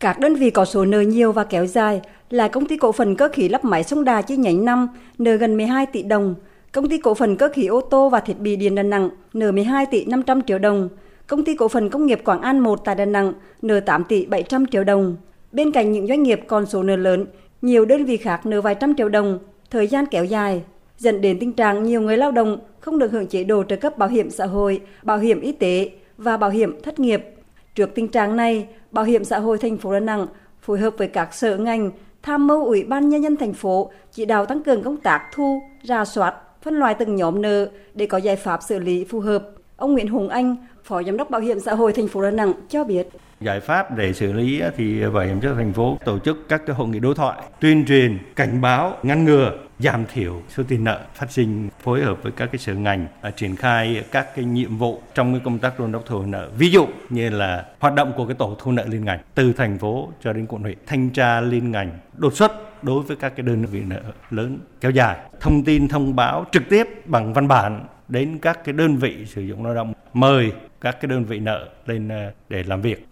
Các đơn vị có số nợ nhiều và kéo dài là công ty cổ phần cơ khí lắp máy sông Đà chi nhánh 5 nợ gần 12 tỷ đồng, công ty cổ phần cơ khí ô tô và thiết bị điện Đà Nẵng nợ 12 tỷ 500 triệu đồng, công ty cổ phần công nghiệp Quảng An 1 tại Đà Nẵng nợ 8 tỷ 700 triệu đồng. Bên cạnh những doanh nghiệp còn số nợ lớn, nhiều đơn vị khác nợ vài trăm triệu đồng, thời gian kéo dài, dẫn đến tình trạng nhiều người lao động không được hưởng chế độ trợ cấp bảo hiểm xã hội, bảo hiểm y tế và bảo hiểm thất nghiệp. Trước tình trạng này, Bảo hiểm xã hội thành phố Đà Nẵng phối hợp với các sở ngành tham mưu Ủy ban nhân dân thành phố chỉ đạo tăng cường công tác thu, rà soát, phân loại từng nhóm nợ để có giải pháp xử lý phù hợp. Ông Nguyễn Hùng Anh, Phó Giám đốc Bảo hiểm xã hội thành phố Đà Nẵng cho biết. Giải pháp để xử lý thì Bảo hiểm xã hội thành phố tổ chức các cái hội nghị đối thoại, tuyên truyền, cảnh báo, ngăn ngừa, giảm thiểu số tiền nợ phát sinh phối hợp với các cái sở ngành triển khai các cái nhiệm vụ trong cái công tác đôn đốc thu nợ. Ví dụ như là hoạt động của cái tổ thu nợ liên ngành từ thành phố cho đến quận huyện, thanh tra liên ngành đột xuất đối với các cái đơn vị nợ lớn kéo dài, thông tin thông báo trực tiếp bằng văn bản đến các cái đơn vị sử dụng lao động, mời các cái đơn vị nợ lên ờ, để làm việc.